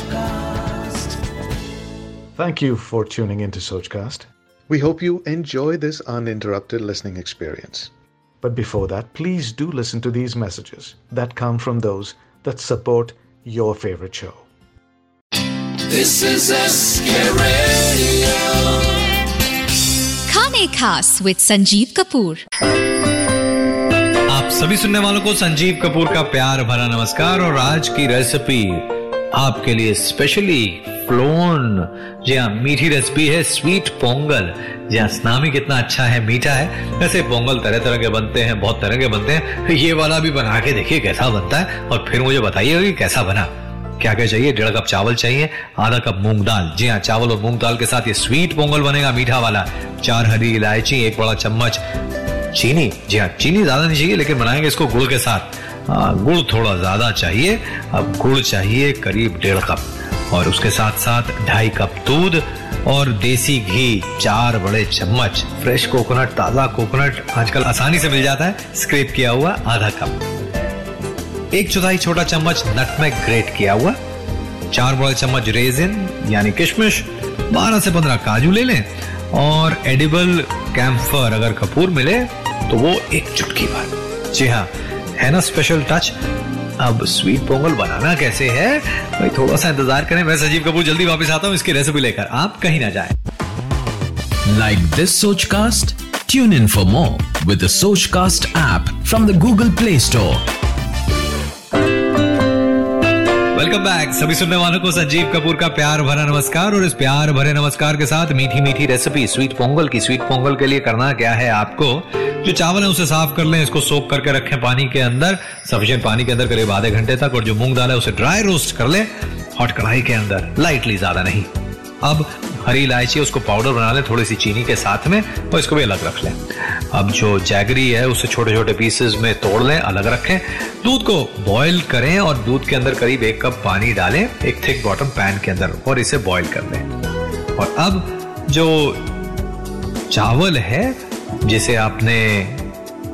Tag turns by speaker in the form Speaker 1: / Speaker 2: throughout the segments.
Speaker 1: Sochcast.
Speaker 2: Thank you for tuning into Sochcast. We hope you enjoy this uninterrupted listening experience. But before that, please do listen to these messages that come from those that support your favorite show.
Speaker 1: This is SK Radio.
Speaker 3: खाने खास with Sanjeev Kapoor
Speaker 4: आप सभी सुनने वालों को संजीव कपूर का प्यार भरा नमस्कार और आज की रेसिपी आपके लिए स्पेशली फ्लोन जी हाँ मीठी रेसिपी है स्वीट पोंगल। जी हाँ कितना अच्छा है, मीठा है। वैसे पोंगल तरह तरह के बनते हैं, बहुत तरह के बनते हैं। ये वाला भी बना के देखिए कैसा बनता है और फिर मुझे बताइएगा कि कैसा बना। क्या क्या चाहिए? डेढ़ कप चावल चाहिए, आधा कप मूंग दाल। जी हाँ चावल और मूंग दाल के साथ ये स्वीट पोंगल बनेगा, मीठा वाला। चार हरी इलायची, एक बड़ा चम्मच चीनी। जी हाँ चीनी ज़्यादा नहीं चाहिए, लेकिन बनाएँगे इसको गुड़ के साथ। गुड़ थोड़ा ज़्यादा चाहिए। अब गुड़ चाहिए करीब डेढ़ कप। और उसके साथ साथ ढाई कप दूध और देसी घी, चार बड़े चम्मच। फ्रेश कोकोनट, ताज़ा कोकोनट आजकल आसानी से मिल जाता है। स्क्रेप किया हुआ आधा कप। एक चौथाई छोटा चम्मच नटमेग ग्रेट किया हुआ। चार बड़े चम्मच रेजिन, यानी किशमिश। बारह से पंद्रह काजू ले लें। और एडिबल कैम्फर अगर कपूर मिले तो वो एक चुटकी भर। जी हाँ है ना स्पेशल टच अब स्वीट पोंगल बनाना कैसे है? भाई थोड़ा सा इंतज़ार करें मैं संजीव कपूर जल्दी वापस आता हूँ इसकी रेसिपी लेकर। आप कहीं ना जाए।
Speaker 5: Like this Sochcast? Tune in for more with the Sochcast app from the Google Play Store.
Speaker 4: Welcome back सभी सुनने वालों को संजीव कपूर का प्यार भरा नमस्कार और इस प्यार भरे नमस्कार के साथ मीठी मीठी रेसिपी स्वीट पोंगल की स्वीट पोंगल के लिए करना क्या है आपको? जो चावल है उसे साफ़ कर लें, इसको सोख करके रखें पानी के अंदर। सफिशियंट पानी के अंदर करीब आधे घंटे तक और जो मूंग दाल है उसे ड्राई रोस्ट कर लें हॉट कढ़ाई के अंदर लाइटली ज़्यादा नहीं। अब हरी इलायची उसको पाउडर बना लें, थोड़ी सी चीनी के साथ में, और इसको भी अलग रख लें। अब जो जैगरी है उसे छोटे छोटे पीसेस में तोड़ लें, अलग रखें। दूध को बॉईल करें और दूध के अंदर करीब एक कप पानी डालें, एक थिक बॉटम पैन के अंदर, और इसे बॉईल कर लें। और अब जो चावल है जिसे आपने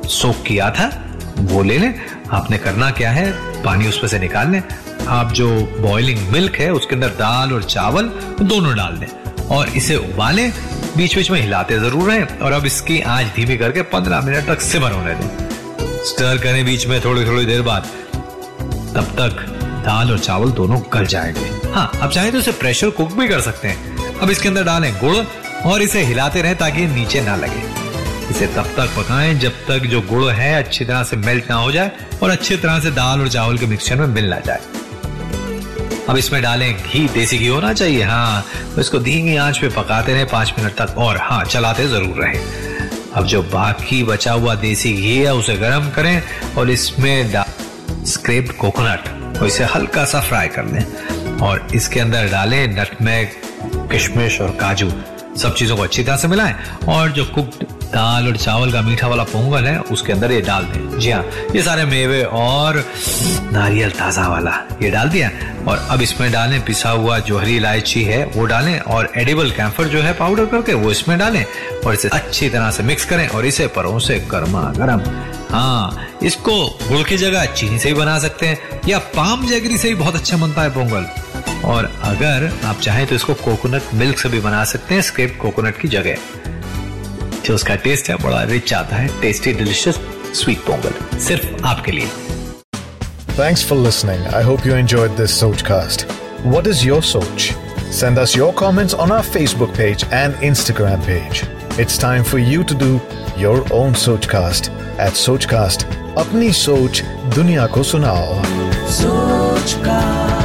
Speaker 4: सोक किया था, वो ले लें। आपने करना क्या है? पानी उसमें से निकाल लें। आप जो बॉइलिंग मिल्क है, उसके अंदर दाल और चावल, दोनों डाल दें और इसे उबालें। बीच बीच में हिलाते ज़रूर रहें और अब इसकी आँच धीमी करके 15 मिनट तक सिमर होने दें। स्टर करें बीच में थोड़ी थोड़ी देर बाद। तब तक दाल और चावल दोनों गल जाएँगे। हाँ अब चाहे तो इसे प्रेशर कुक भी कर सकते हैं। अब इसके अंदर डालें गुड़ और इसे हिलाते रहें ताकि नीचे ना लगे। इसे तब तक पकाएँ जब तक जो गुड़ है अच्छी तरह से मेल्ट ना हो जाए और अच्छी तरह से दाल और चावल के मिक्सचर में मिल ना जाए। अब इसमें डालें घी, देसी घी होना चाहिए हाँ। तो इसको धीमी आँच पे पकाते रहे, पाँच मिनट तक और हाँ चलाते ज़रूर रहे। अब जो बाकी बचा हुआ देसी घी है, उसे गर्म करें और इसमें स्क्रेप्ड कोकोनट और इसे हल्का सा फ्राई कर लें। और इसके अंदर डालें नटमेग, किशमिश और काजू। सब चीज़ों को अच्छी तरह से मिलाएँ और जो कुक्ड दाल और चावल का मीठा वाला पोंगल है, उसके अंदर ये डाल दें। जी हाँ ये सारे मेवे और नारियल ताज़ा वाला, ये डाल दिया। और अब इसमें डालें पिसा हुआ जो हरी इलायची है, वो डालें और एडिबल कैम्फर जो है पाउडर करके वो इसमें डालें और इसे अच्छी तरह से मिक्स करें और इसे परों से गर्मा गर्म। हाँ इसको गुड़ की जगह चीनी से भी बना सकते हैं या पाम जैगरी से भी बहुत अच्छा बनता है पोंगल। और अगर आप चाहें तो इसको कोकोनट मिल्क से भी बना सकते हैं स्क्रेप कोकोनट की जगह। जो उसका टेस्ट है बड़ा रिच आता है टेस्टी डिलीशियस स्वीट पोंगल। सिर्फ़ आपके लिए।
Speaker 2: Thanks for listening I hope you enjoy this Soch cast what is your Soch send us your comments on our Facebook page and Instagram page it's time for you to do your own Soch cast at Soch cast अपनी सोच दुनिया को सुनाओ
Speaker 1: सोच cast